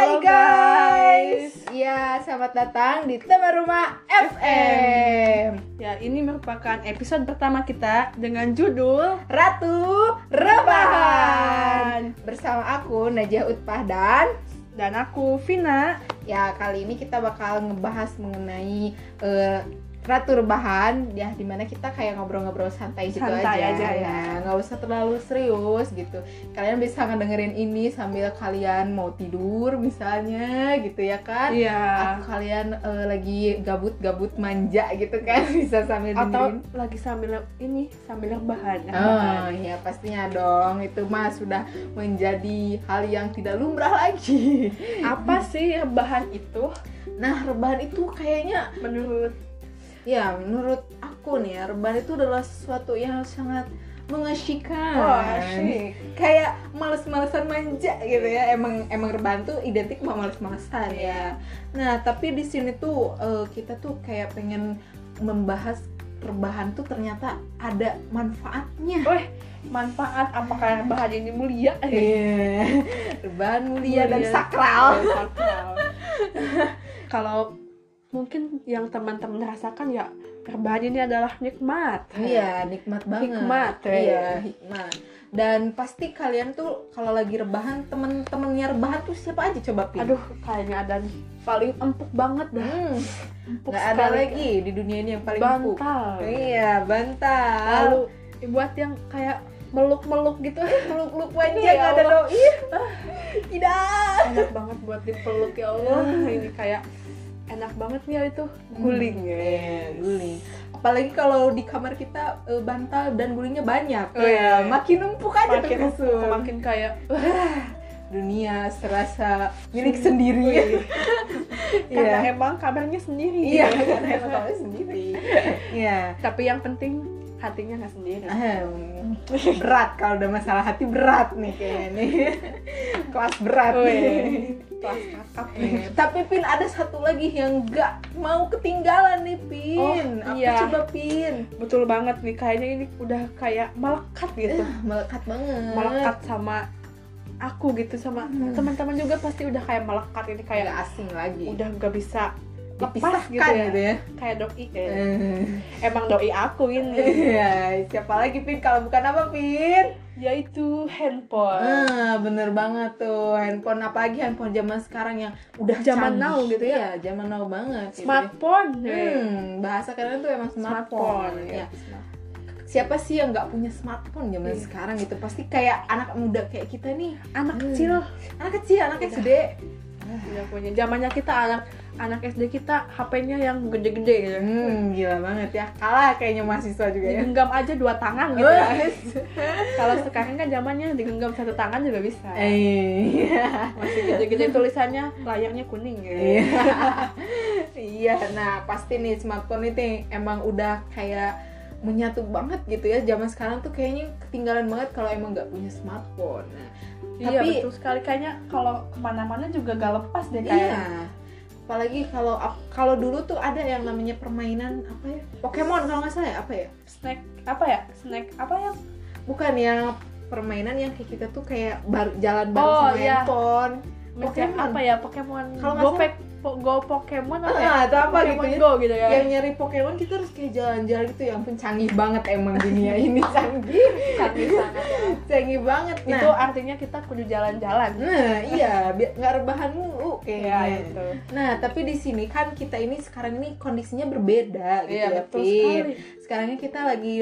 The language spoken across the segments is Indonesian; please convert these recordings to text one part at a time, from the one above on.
Hai guys. Ya, selamat datang di Teman Rumah FM. Ya, ini merupakan episode pertama kita dengan judul Ratu Rebahan. Bersama aku Najah Utpah dan dan aku Vina. ya kali ini kita bakal ngebahas mengenai eh, Ratu Rebahan ya di mana kita kayak ngobrol-ngobrol santai gitu Santai aja, aja, ya. Nah, nggak usah terlalu serius gitu kalian bisa ngedengerin ini sambil kalian mau tidur misalnya gitu ya kan Iya. atau kalian eh, lagi gabut-gabut manja gitu kan bisa sambil Atau dengerin lagi sambil ini sambil rebahan. Oh ya pastinya dong itu mah sudah menjadi hal yang tidak lumrah lagi. Apa sih rebahan itu Nah rebahan itu kayaknya menurut ya menurut aku nih ya rebahan itu adalah sesuatu yang sangat mengasyikan. Oh, asyik. Kayak males-malesan manja gitu ya. Emang emang rebahan tuh identik sama males-malesan ya. Nah tapi di sini tuh eh, kita tuh kayak pengen membahas rebahan tuh ternyata ada manfaatnya. Weh, manfaat apakah rebahan ini mulia? Iya, rebahan mulia dan Mulia. sakral. Dan sakral. Kalau mungkin yang teman-teman rasakan ya rebahan ini adalah nikmat. Iya, nikmat banget. Hikmat, ya. Iya, hikmat. Dan pasti kalian tuh kalau lagi rebahan, temen-temennya rebahan tuh siapa aja coba pilih? Aduh, kayaknya ada nih paling empuk banget dah. Hmm, Empuk nggak ada lagi di dunia ini yang paling empuk. bantal. Iya, bantal. Lalu buat yang kayak meluk-meluk gitu peluk-peluk wajah Ya nggak ada doi. Tidak. enak banget buat dipeluk ya Allah ini kayak enak banget nih ya itu guling ya Iya, guling. Apalagi kalau di kamar kita eh, bantal dan gulingnya banyak. Oh, iya. makin empuk aja makin kasur. makin kayak dunia serasa milik sendiri. Wih, karena Iya. emang kabarnya sendiri Iya, karena emang kamu sendiri. Iya. tapi yang penting hatinya nggak sendiri berat kalau udah masalah hati berat nih kayaknya nih. Kelas berat nih. Kelas kakap nih Tapi Pin ada satu lagi yang nggak mau ketinggalan nih Pin. Oh, Apa iya. coba Pin? betul banget nih kayaknya ini udah kayak melekat gitu Melekat banget. melekat sama aku gitu sama Hmm. teman-teman juga pasti udah kayak melekat ini kayak Kayak asing lagi. udah nggak bisa lepas gitu ya, gitu ya. kayak doi kayak Eh. emang doi aku ini Iya, siapa lagi Pin kalau bukan apa Pin? yaitu handphone Ah, bener banget tuh handphone apalagi handphone zaman sekarang yang udah Zaman canggih. now gitu ya. Iya, zaman now banget. gitu ya. smartphone Hmm, bahasa kalian tuh emang smartphone. ya. Ya. Siapa sih yang nggak punya smartphone zaman Iya. sekarang gitu? Pasti kayak anak muda kayak kita nih. anak Hmm. kecil Anak kecil, anak. SD. Udah punya zamannya kita anak anak SD kita HP-nya yang gede-gede gitu Hmm, gila banget ya. Kalah kayaknya mahasiswa juga ya. digenggam aja dua tangan gitu ya. Kalau sekarang kan zamannya digenggam satu tangan juga bisa Eh, iya. masih gede-gede tulisannya layarnya kuning ya Iya. Iya, nah pasti nih smartphone itu emang udah kayak menyatu banget gitu ya. Zaman sekarang tuh kayaknya ketinggalan banget kalau emang nggak punya smartphone. Nah, iya Tapi- betul sekali kayaknya kalau ke mana-mana juga gak lepas deh kayak iya. Apalagi kalau kalau dulu tuh ada yang namanya permainan apa ya? Pokemon kalau nggak salah ya apa ya? snack apa ya snack apa yang Bukan yang permainan yang kayak kita tuh kayak bar- jalan bareng Oh, sama iya. handphone. Pokemon. Apa ya Pokemon Kalau nggak Po- Go Pokemon ya Ah, atau apa Pokemon gitu ya. Go gitu ya Yang nyari Pokemon kita harus kayak jalan-jalan gitu ya ampun canggih banget emang dunia ini canggih. canggih sangat ya. canggih banget nah itu artinya kita kudu jalan-jalan nah iya biar nggak rebahan mulu kayaknya Iya itu nah tapi di sini kan kita ini sekarang ini kondisinya berbeda gitu iya ya betul Pin. sekali sekarang ini kita lagi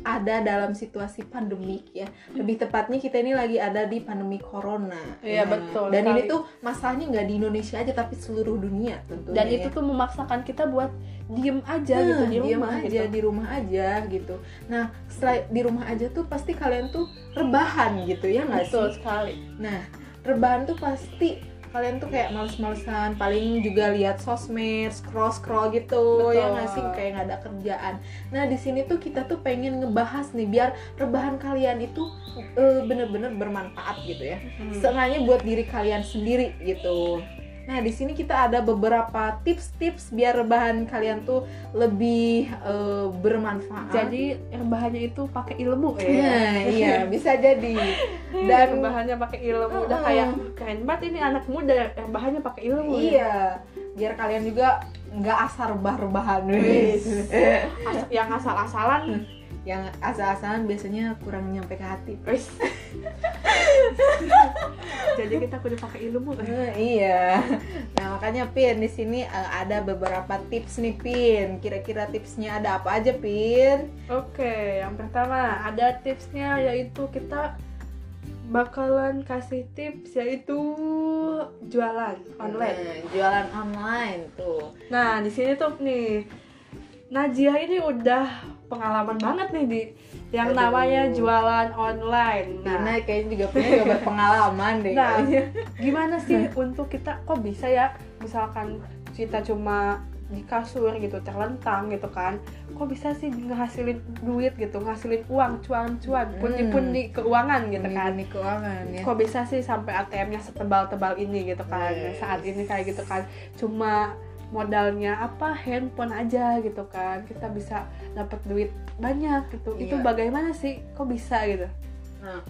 ada dalam situasi pandemik ya lebih tepatnya kita ini lagi ada di pandemi corona Iya, Nah, betul dan ini sekali. tuh masalahnya nggak di Indonesia aja tapi seluruh dunia tentunya dan ya. itu tuh memaksakan kita buat diem aja Nah, gitu di diem rumah aja gitu. di rumah aja gitu nah setelah di rumah aja tuh pasti kalian tuh rebahan gitu ya nggak sih betul sekali Nah, rebahan tuh pasti kalian tuh kayak males-malesan, paling juga lihat sosmed, scroll-scroll gitu, Betul. ya nggak sih kayak nggak ada kerjaan. Nah, di sini tuh kita tuh pengen ngebahas nih biar rebahan kalian itu eh, bener-bener bermanfaat gitu ya. Hmm. Setengahnya buat diri kalian sendiri gitu. Nah, di sini kita ada beberapa tips-tips biar rebahan kalian tuh lebih eh, bermanfaat. Jadi rebahannya itu pakai ilmu ya. Nah, iya, bisa jadi. Dan rebahannya pakai ilmu udah kayak keren banget ini anak muda rebahannya pakai ilmu. ya. iya, biar kalian juga nggak asal rebah-rebahan. Yang asal-asalan Yang asal-asalan biasanya kurang nyampe ke hati. Jadi kita kudu pakai ilmu. Eh, iya. Nah, makanya Pin di sini eh, ada beberapa tips nih Pin. Kira-kira tipsnya ada apa aja Pin? Oke, yang pertama ada tipsnya yaitu kita bakalan kasih tips yaitu jualan online. Nah, jualan online tuh. Nah, di sini tuh nih Najia ini udah pengalaman banget nih di yang Aduh. namanya jualan online. Nah, Karena kayaknya juga punya juga berpengalaman deh Nah. kayaknya. gimana sih untuk kita kok bisa ya misalkan kita cuma di kasur gitu terlentang gitu kan kok bisa sih ngehasilin duit gitu ngasilin uang cuan-cuan Hmm. pundi-pundi keuangan gitu kan Ini keuangan ya. kok bisa sih sampai ATM-nya setebal-tebal ini gitu kan Yes. saat ini kayak gitu kan cuma modalnya apa handphone aja gitu kan. Kita bisa dapat duit banyak gitu. Itu Iya. bagaimana sih? Kok bisa gitu? Nah,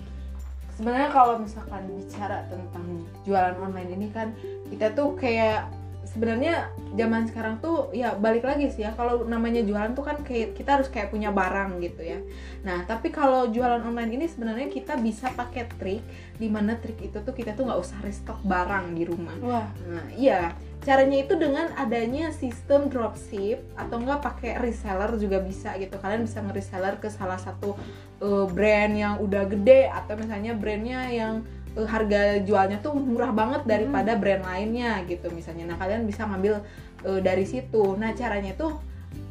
sebenarnya kalau misalkan bicara tentang jualan online ini kan kita tuh kayak sebenarnya zaman sekarang tuh ya balik lagi sih ya kalau namanya jualan tuh kan kayak kita harus kayak punya barang gitu ya. Nah tapi kalau jualan online ini sebenarnya kita bisa pakai trik di mana trik itu tuh kita tuh nggak usah restock barang di rumah. wah Nah, iya. Caranya itu dengan adanya sistem dropship atau enggak pakai reseller juga bisa gitu. Kalian bisa nge-reseller ke salah satu eh, brand yang udah gede atau misalnya brandnya yang harga jualnya tuh murah banget daripada brand lainnya gitu misalnya. Nah, kalian bisa ngambil eh, dari situ. Nah, caranya tuh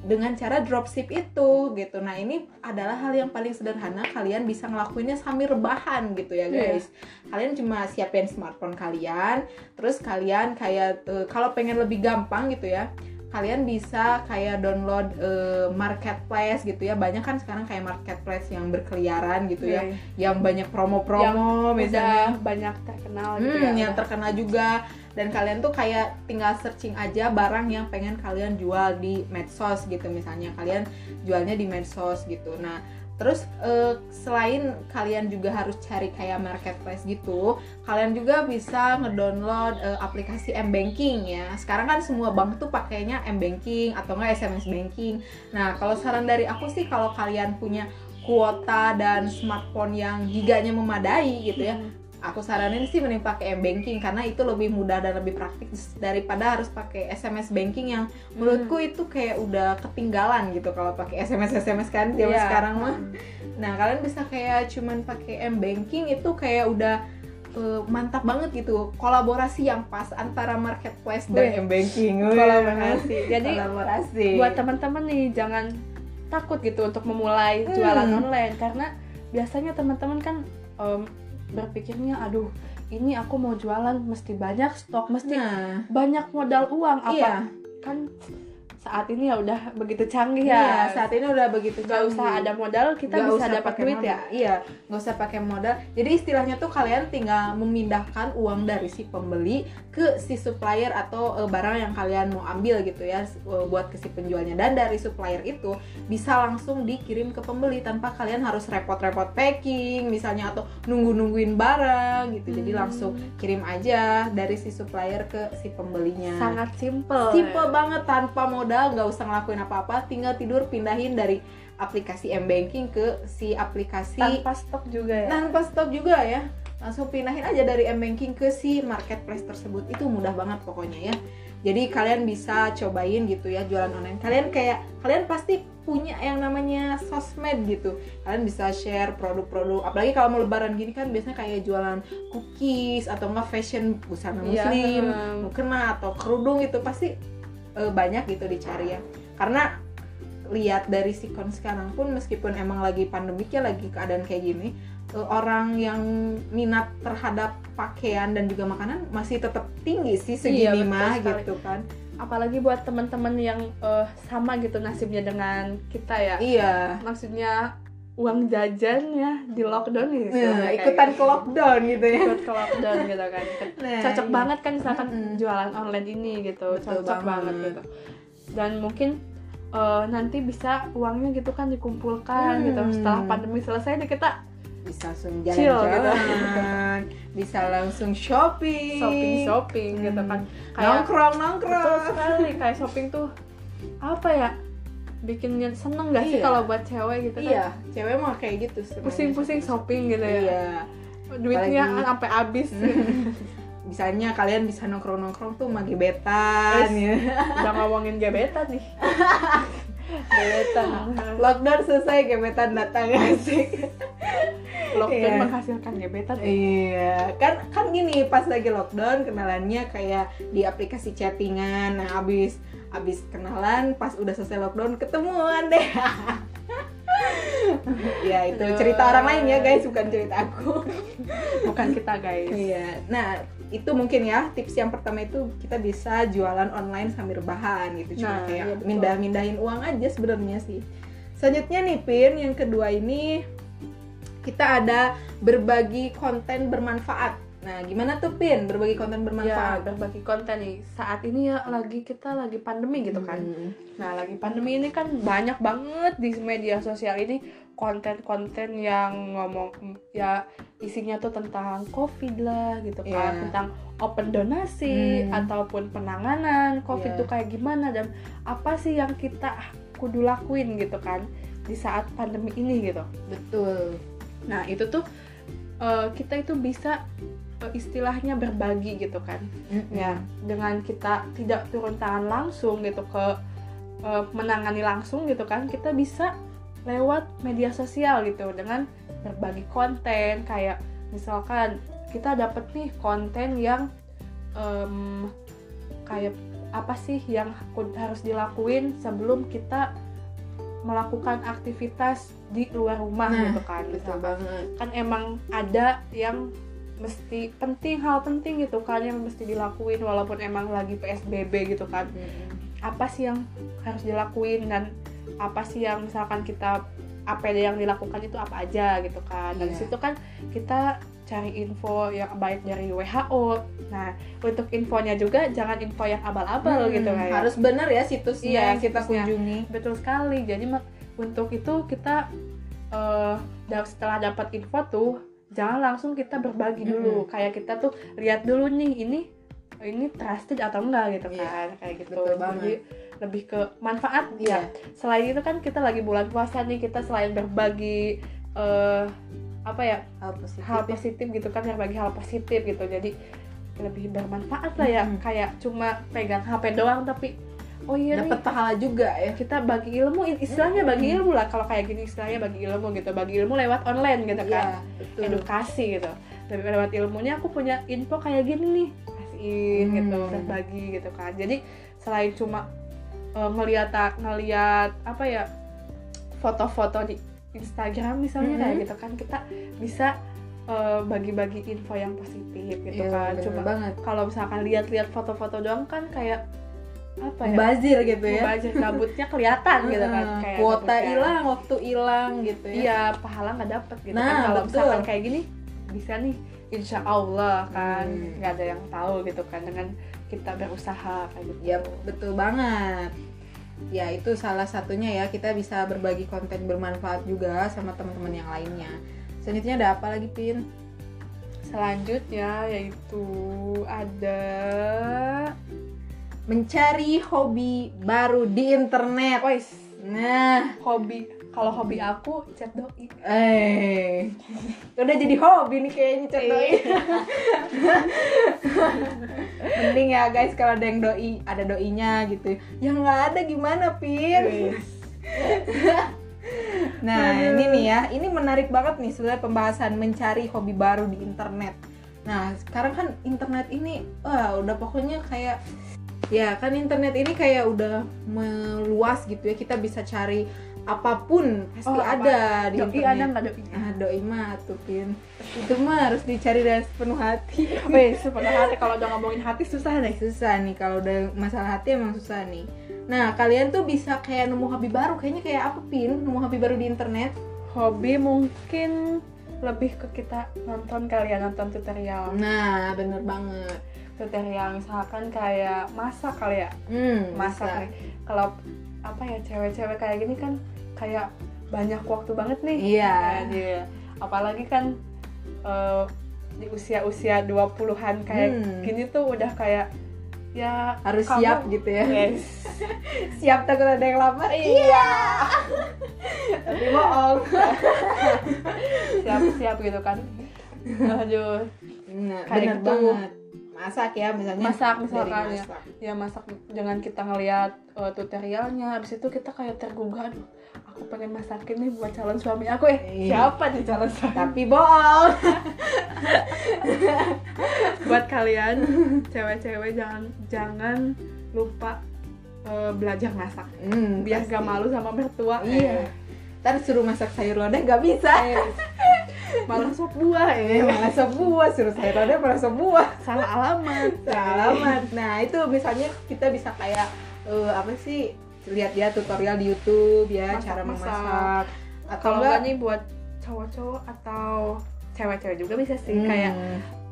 dengan cara dropship itu gitu. Nah, ini adalah hal yang paling sederhana kalian bisa ngelakuinnya sambil rebahan gitu ya, Iya. guys. Kalian cuma siapin smartphone kalian, terus kalian kayak eh, kalau pengen lebih gampang gitu ya. Kalian bisa kayak download eh, marketplace gitu ya. Banyak kan sekarang kayak marketplace yang berkeliaran gitu ya, yang banyak promo-promo misalnya. banyak terkenal gitu Hmm, ya. yang terkena juga. Dan kalian tuh kayak tinggal searching aja barang yang pengen kalian jual di medsos gitu misalnya. Kalian jualnya di medsos gitu. Nah terus eh, selain kalian juga harus cari kayak marketplace gitu kalian juga bisa ngedownload eh, aplikasi m banking ya. Sekarang kan semua bank tuh pakainya m banking atau enggak sms banking. Nah kalau saran dari aku sih kalau kalian punya kuota dan smartphone yang giganya memadai gitu ya aku saranin sih mending pakai m banking karena itu lebih mudah dan lebih praktis daripada harus pakai sms banking yang menurutku itu kayak udah ketinggalan gitu kalau pakai sms sms kan zaman Iya. sekarang mah. Nah kalian bisa kayak cuman pakai m banking itu kayak udah eh, mantap banget gitu. Kolaborasi yang pas antara marketplace dan Wih, m banking. Kolaborasi. Jadi kolaborasi. buat teman-teman nih jangan takut gitu untuk memulai jualan Hmm. online. Karena biasanya teman-teman kan em, berpikirnya aduh ini aku mau jualan mesti banyak stok mesti nah. banyak modal uang. Apa? Iya. Kan saat ini ya udah begitu canggih iya ya saat ini udah begitu nggak usah canggih. ada modal kita Nggak bisa usah dapat duit modal. ya Iya, nggak usah pakai modal. Jadi istilahnya tuh kalian tinggal memindahkan uang dari si pembeli ke si supplier atau eh, barang yang kalian mau ambil gitu ya eh, buat ke si penjualnya. Dan dari supplier itu bisa langsung dikirim ke pembeli tanpa kalian harus repot-repot packing misalnya atau nunggu-nungguin barang gitu. Jadi Hmm. langsung kirim aja dari si supplier ke si pembelinya. sangat simple Simple banget tanpa modal, nggak usah ngelakuin apa-apa, tinggal tidur pindahin dari aplikasi m banking ke si aplikasi tanpa stok juga ya tanpa stop juga ya. Langsung pindahin aja dari m banking ke si marketplace tersebut. Itu mudah banget pokoknya ya. Jadi kalian bisa cobain gitu ya jualan online. Kalian kayak kalian pasti punya yang namanya sosmed gitu. Kalian bisa share produk-produk. Apalagi kalau mau lebaran gini kan biasanya kayak jualan cookies atau enggak fashion busana Iya, muslim hmm. mukena atau kerudung itu pasti eh, banyak gitu dicari ya. Karena lihat dari sikon sekarang pun meskipun emang lagi pandemik ya lagi keadaan kayak gini eh, orang yang minat terhadap pakaian dan juga makanan masih tetap tinggi sih Iya, segini betul mah gitu kan. Apalagi buat teman-teman yang eh, sama gitu nasibnya dengan kita ya. Iya. Maksudnya uang jajannya di lockdown nih Nah, ikutan ke lockdown gitu ya. ikut ke lockdown gitu kan Nah, cocok iya. banget kan misalkan Mm-mm. jualan online ini gitu Betul cocok banget. banget. gitu dan mungkin eh, nanti bisa uangnya gitu kan dikumpulkan Hmm. gitu setelah pandemi selesai nih kita Bisa langsung Chill gitu. jalan-jalan, bisa langsung shopping, shopping shopping gitu kan kayak nongkrong nongkrong. sekali kayak shopping tuh apa ya bikin seneng gak sih Iya. kalau buat cewek gitu kan Iya, cewek mah kayak gitu. pusing-pusing shopping gitu ya Iya. duitnya Apalagi- sampai habis Misalnya kalian bisa nongkrong-nongkrong tuh sama gebetan ya. udah ngomongin gebetan nih gebetan Lockdown selesai gebetan datang asik. Lockdown Iya. menghasilkan gebetan Iya, kan kan gini pas lagi lockdown kenalannya kayak di aplikasi chattingan. Nah, abis abis kenalan pas udah selesai lockdown ketemuan deh. ya itu Aduh. cerita orang lain ya guys, bukan cerita aku. bukan kita guys Iya. Nah, itu mungkin ya tips yang pertama itu kita bisa jualan online sambil rebahan gitu. Cuma Nah, iya, kayak betul. mindah-mindahin uang aja sebenarnya sih. Selanjutnya nih Pin, yang kedua ini kita ada berbagi konten bermanfaat. Nah, gimana tuh Pin berbagi konten ya bermanfaat? berbagi konten nih saat ini ya lagi kita lagi pandemi gitu kan Hmm. nah lagi pandemi ini kan banyak banget di media sosial ini konten-konten yang ngomong ya isinya tuh tentang covid lah gitu kan Iya. tentang open donasi Hmm. ataupun penanganan covid Iya. tuh kayak gimana dan apa sih yang kita kudu lakuin gitu kan di saat pandemi ini gitu Betul. Nah itu tuh eh, kita itu bisa eh, istilahnya berbagi gitu kan, ya dengan kita tidak turun tangan langsung gitu ke eh, menangani langsung gitu kan, kita bisa lewat media sosial gitu dengan berbagi konten. Kayak misalkan kita dapet nih konten yang em, kayak apa sih yang harus dilakuin sebelum kita melakukan aktivitas di luar rumah Nah, gitu kan Betul misalkan banget. kan emang ada yang mesti penting hal penting gitu kan yang mesti dilakuin walaupun emang lagi PSBB gitu kan apa sih yang harus dilakuin dan apa sih yang misalkan kita APD yang dilakukan itu apa aja gitu kan dan Iya. situ kan kita cari info yang baik dari WHO nah untuk infonya juga jangan info yang abal-abal Hmm, gitu kayak Harus benar ya situsnya Iya, yang kita situsnya. kunjungi. betul sekali jadi untuk itu kita da- setelah dapat info tuh jangan langsung kita berbagi dulu kayak kita tuh lihat dulu nih ini ini trusted atau enggak gitu Iya, kan kayak gitu betul jadi banget. lebih ke manfaat Iya. ya selain itu kan kita lagi bulan puasa nih kita selain berbagi eh apa ya Hal positif. hal ya. positif gitu kan berbagi hal positif gitu jadi lebih bermanfaat lah ya Mm-mm. kayak cuma pegang HP doang tapi oh iya Dapat pahala juga ya. kita bagi ilmu istilahnya bagi ilmu lah kalau kayak gini istilahnya bagi ilmu gitu bagi ilmu lewat online gitu kan Iya, betul. edukasi gitu Lebih lewat ilmunya aku punya info kayak gini nih kasihin Hmm. gitu berbagi gitu kan jadi selain cuma eh, ngeliat ngeliat apa ya foto-foto di Instagram misalnya Mhm. kayak gitu kan kita bisa eh, bagi-bagi info yang positif gitu Iya, kan cuma banget. kalau misalkan lihat-lihat foto-foto doang kan kayak apa ya Bazir gitu ya. mubazir gabutnya kelihatan gitu kan kayak kuota hilang, waktu hilang gitu ya. iya pahala nggak dapet gitu Nah, kan kalau misalkan kayak gini bisa nih insya Allah kan Hmm. nggak ada yang tahu gitu kan dengan kita berusaha kayak gitu Ya, betul banget. Ya, itu salah satunya ya, kita bisa berbagi konten bermanfaat juga sama teman-teman yang lainnya. Selanjutnya ada apa lagi, Pin? selanjutnya yaitu ada Mencari hobi baru di internet. Wais, Nah, hobi kalau hobi aku chat doi eh. Udah jadi hobi nih kayaknya chat doi. Mending ya guys kalau ada yang doi, ada doinya gitu. Yang nggak ada gimana, Pin? Nah, Aduh. ini nih ya, ini menarik banget nih sebenarnya pembahasan mencari hobi baru di internet. Nah, sekarang kan internet ini, wah udah pokoknya kayak, ya kan internet ini kayak udah meluas gitu ya. Kita bisa cari apa pun pasti Oh, apa? ada di doi ada nggak doi Ah, doi mah tuh Pin. Itu mah harus dicari dari sepenuh hati. Wes, sebenarnya hati kalau udah ngomongin hati susah deh susah nih kalau udah masalah hati emang susah nih. Nah, kalian tuh bisa kayak nemu hobi baru, kayaknya kayak apa Pin? Nemu hobi baru di internet? hobi mungkin lebih ke kita nonton kali ya nonton tutorial Nah, bener banget. tutorial misalkan kayak masak kali ya Hmm, masak nih kalau apa ya cewek-cewek kayak gini kan kayak banyak waktu banget nih Iya. Ya, dia apalagi kan eh, di usia-usia 20-an kayak Hmm. gini tuh udah kayak ya Harus kamu- siap gitu ya. Yes. Siap takut ada yang lamar? Iya. Tapi bohong. siap-siap gitu kan aduh Nah, Kayak gitu. banget. Masak ya misalnya. Masak misalkan ya. masak. ya masak dengan kita ngelihat eh, tutorialnya habis itu kita kayak tergugah aduh aku pengen masakin nih buat calon suami aku eh Iya. siapa nih calon suami Tapi bohong. buat kalian cewek-cewek jangan jangan lupa eh, belajar masak Hmm, biar pasti. gak malu sama mertua Iya. Ntar suruh masak sayur lodeh gak bisa. Eh, malah sop buah Eh, eh malah sop buah, suruh sayur lodeh malah sop buah. salah alamat Alamat. Nah, itu misalnya kita bisa kayak eh, apa sih? Lihat-lihat tutorial di YouTube ya, cara Masak-masak. memasak. Atau kalau enggak nih buat cowok-cowok atau cewek-cewek juga bisa sih Hmm, kayak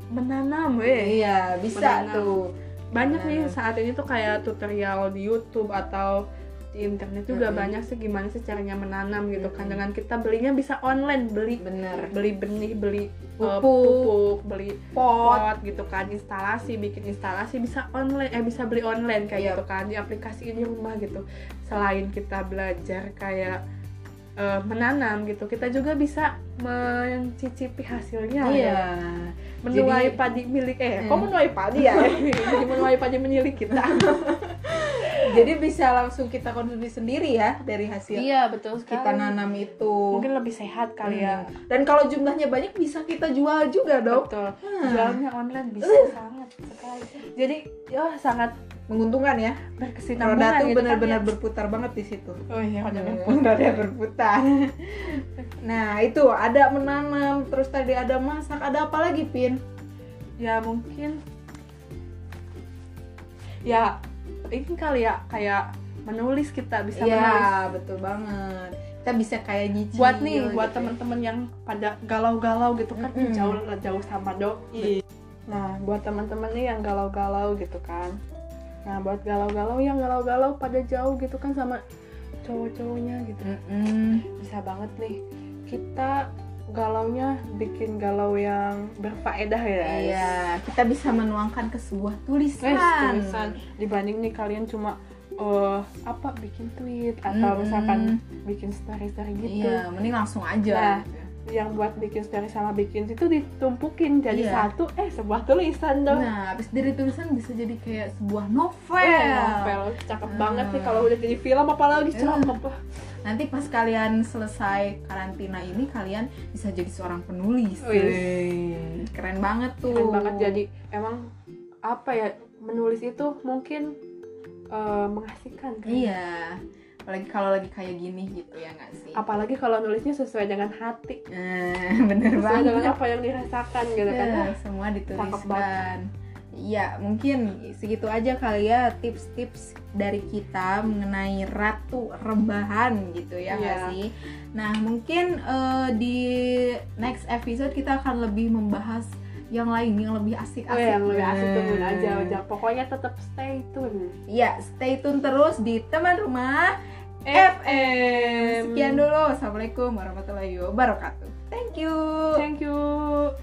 menanam weh Iya, bisa Menanam. tuh. banyak nih Menanam. saat ini tuh kayak tutorial di YouTube atau di internet juga Mm-mm. banyak sih gimana sih caranya menanam gitu kan dengan kita belinya bisa online beli Bener. beli benih beli uh, Pupuk. pupuk beli Pot. pot gitu kan instalasi bikin instalasi bisa online eh bisa beli online kayak Iya. gitu kan di rumah gitu selain kita belajar kayak eh, menanam gitu kita juga bisa mencicipi hasilnya Iya. ya. menuai Jadi- padi milik eh Hmm. kok menuai padi ya jadi menuai padi milik kita Jadi bisa langsung kita konsumsi sendiri ya dari hasil iya betul kita nanam itu. mungkin lebih sehat kali ya Hmm. Dan kalau jumlahnya banyak bisa kita jual juga dong. betul Hmm. jualnya online bisa sangat sekali jadi ya sangat Menguntungkan ya. berkesinambungan Roda tuh gitu kan benar-benar ya. berputar banget di situ. oh iya roda Roda berputar. Nah, itu ada menanam, terus tadi ada masak, ada apa lagi, Pin? ya mungkin ya ini kali ya kayak menulis kita bisa menulis Iya, betul banget. Kita bisa kayak nyicil. buat nih buat gitu ya. teman-teman yang pada galau-galau gitu kan Mm-mm. jauh jauh sama doi nah buat teman-teman nih yang galau-galau gitu kan nah buat galau-galau yang galau-galau pada jauh gitu kan sama cowok-cowoknya gitu Mm-mm. bisa banget nih kita galaunya bikin galau yang berfaedah ya guys. Iya, kita bisa menuangkan ke sebuah tulisan. Guys, tulisan dibanding nih kalian cuma eh apa bikin tweet atau Mm-mm. misalkan bikin story story gitu Iya, mending langsung aja. Nah. Yang buat bikin story sama bikin itu ditumpukin jadi Iya. satu eh sebuah tulisan dong Nah, habis dari tulisan bisa jadi kayak sebuah novel. Eh, novel cakep Hmm. banget nih kalau udah jadi film apalagi Eh. cakep Nanti pas kalian selesai karantina ini kalian bisa jadi seorang penulis. Wih. Keren banget tuh. keren banget jadi emang apa ya menulis itu mungkin eh, mengasihkan kan Iya. Apalagi kalau lagi kayak gini gitu ya nggak sih? apalagi kalau nulisnya sesuai dengan hati Eh, bener sesuai banget. dengan apa yang dirasakan gitu kan Ya, Wah, semua dituliskan. Iya, mungkin segitu aja kali ya tips-tips dari kita mengenai ratu rebahan gitu ya nggak Iya. sih. Nah, mungkin eh, di next episode kita akan lebih membahas yang lain yang lebih asik-asik. Oh, yang lebih asik tungguin Nah. aja aja pokoknya tetap stay tune Iya, stay tune terus di teman rumah Eh, FM. Sekian dulu. Assalamualaikum warahmatullahi wabarakatuh. Thank you. Thank you.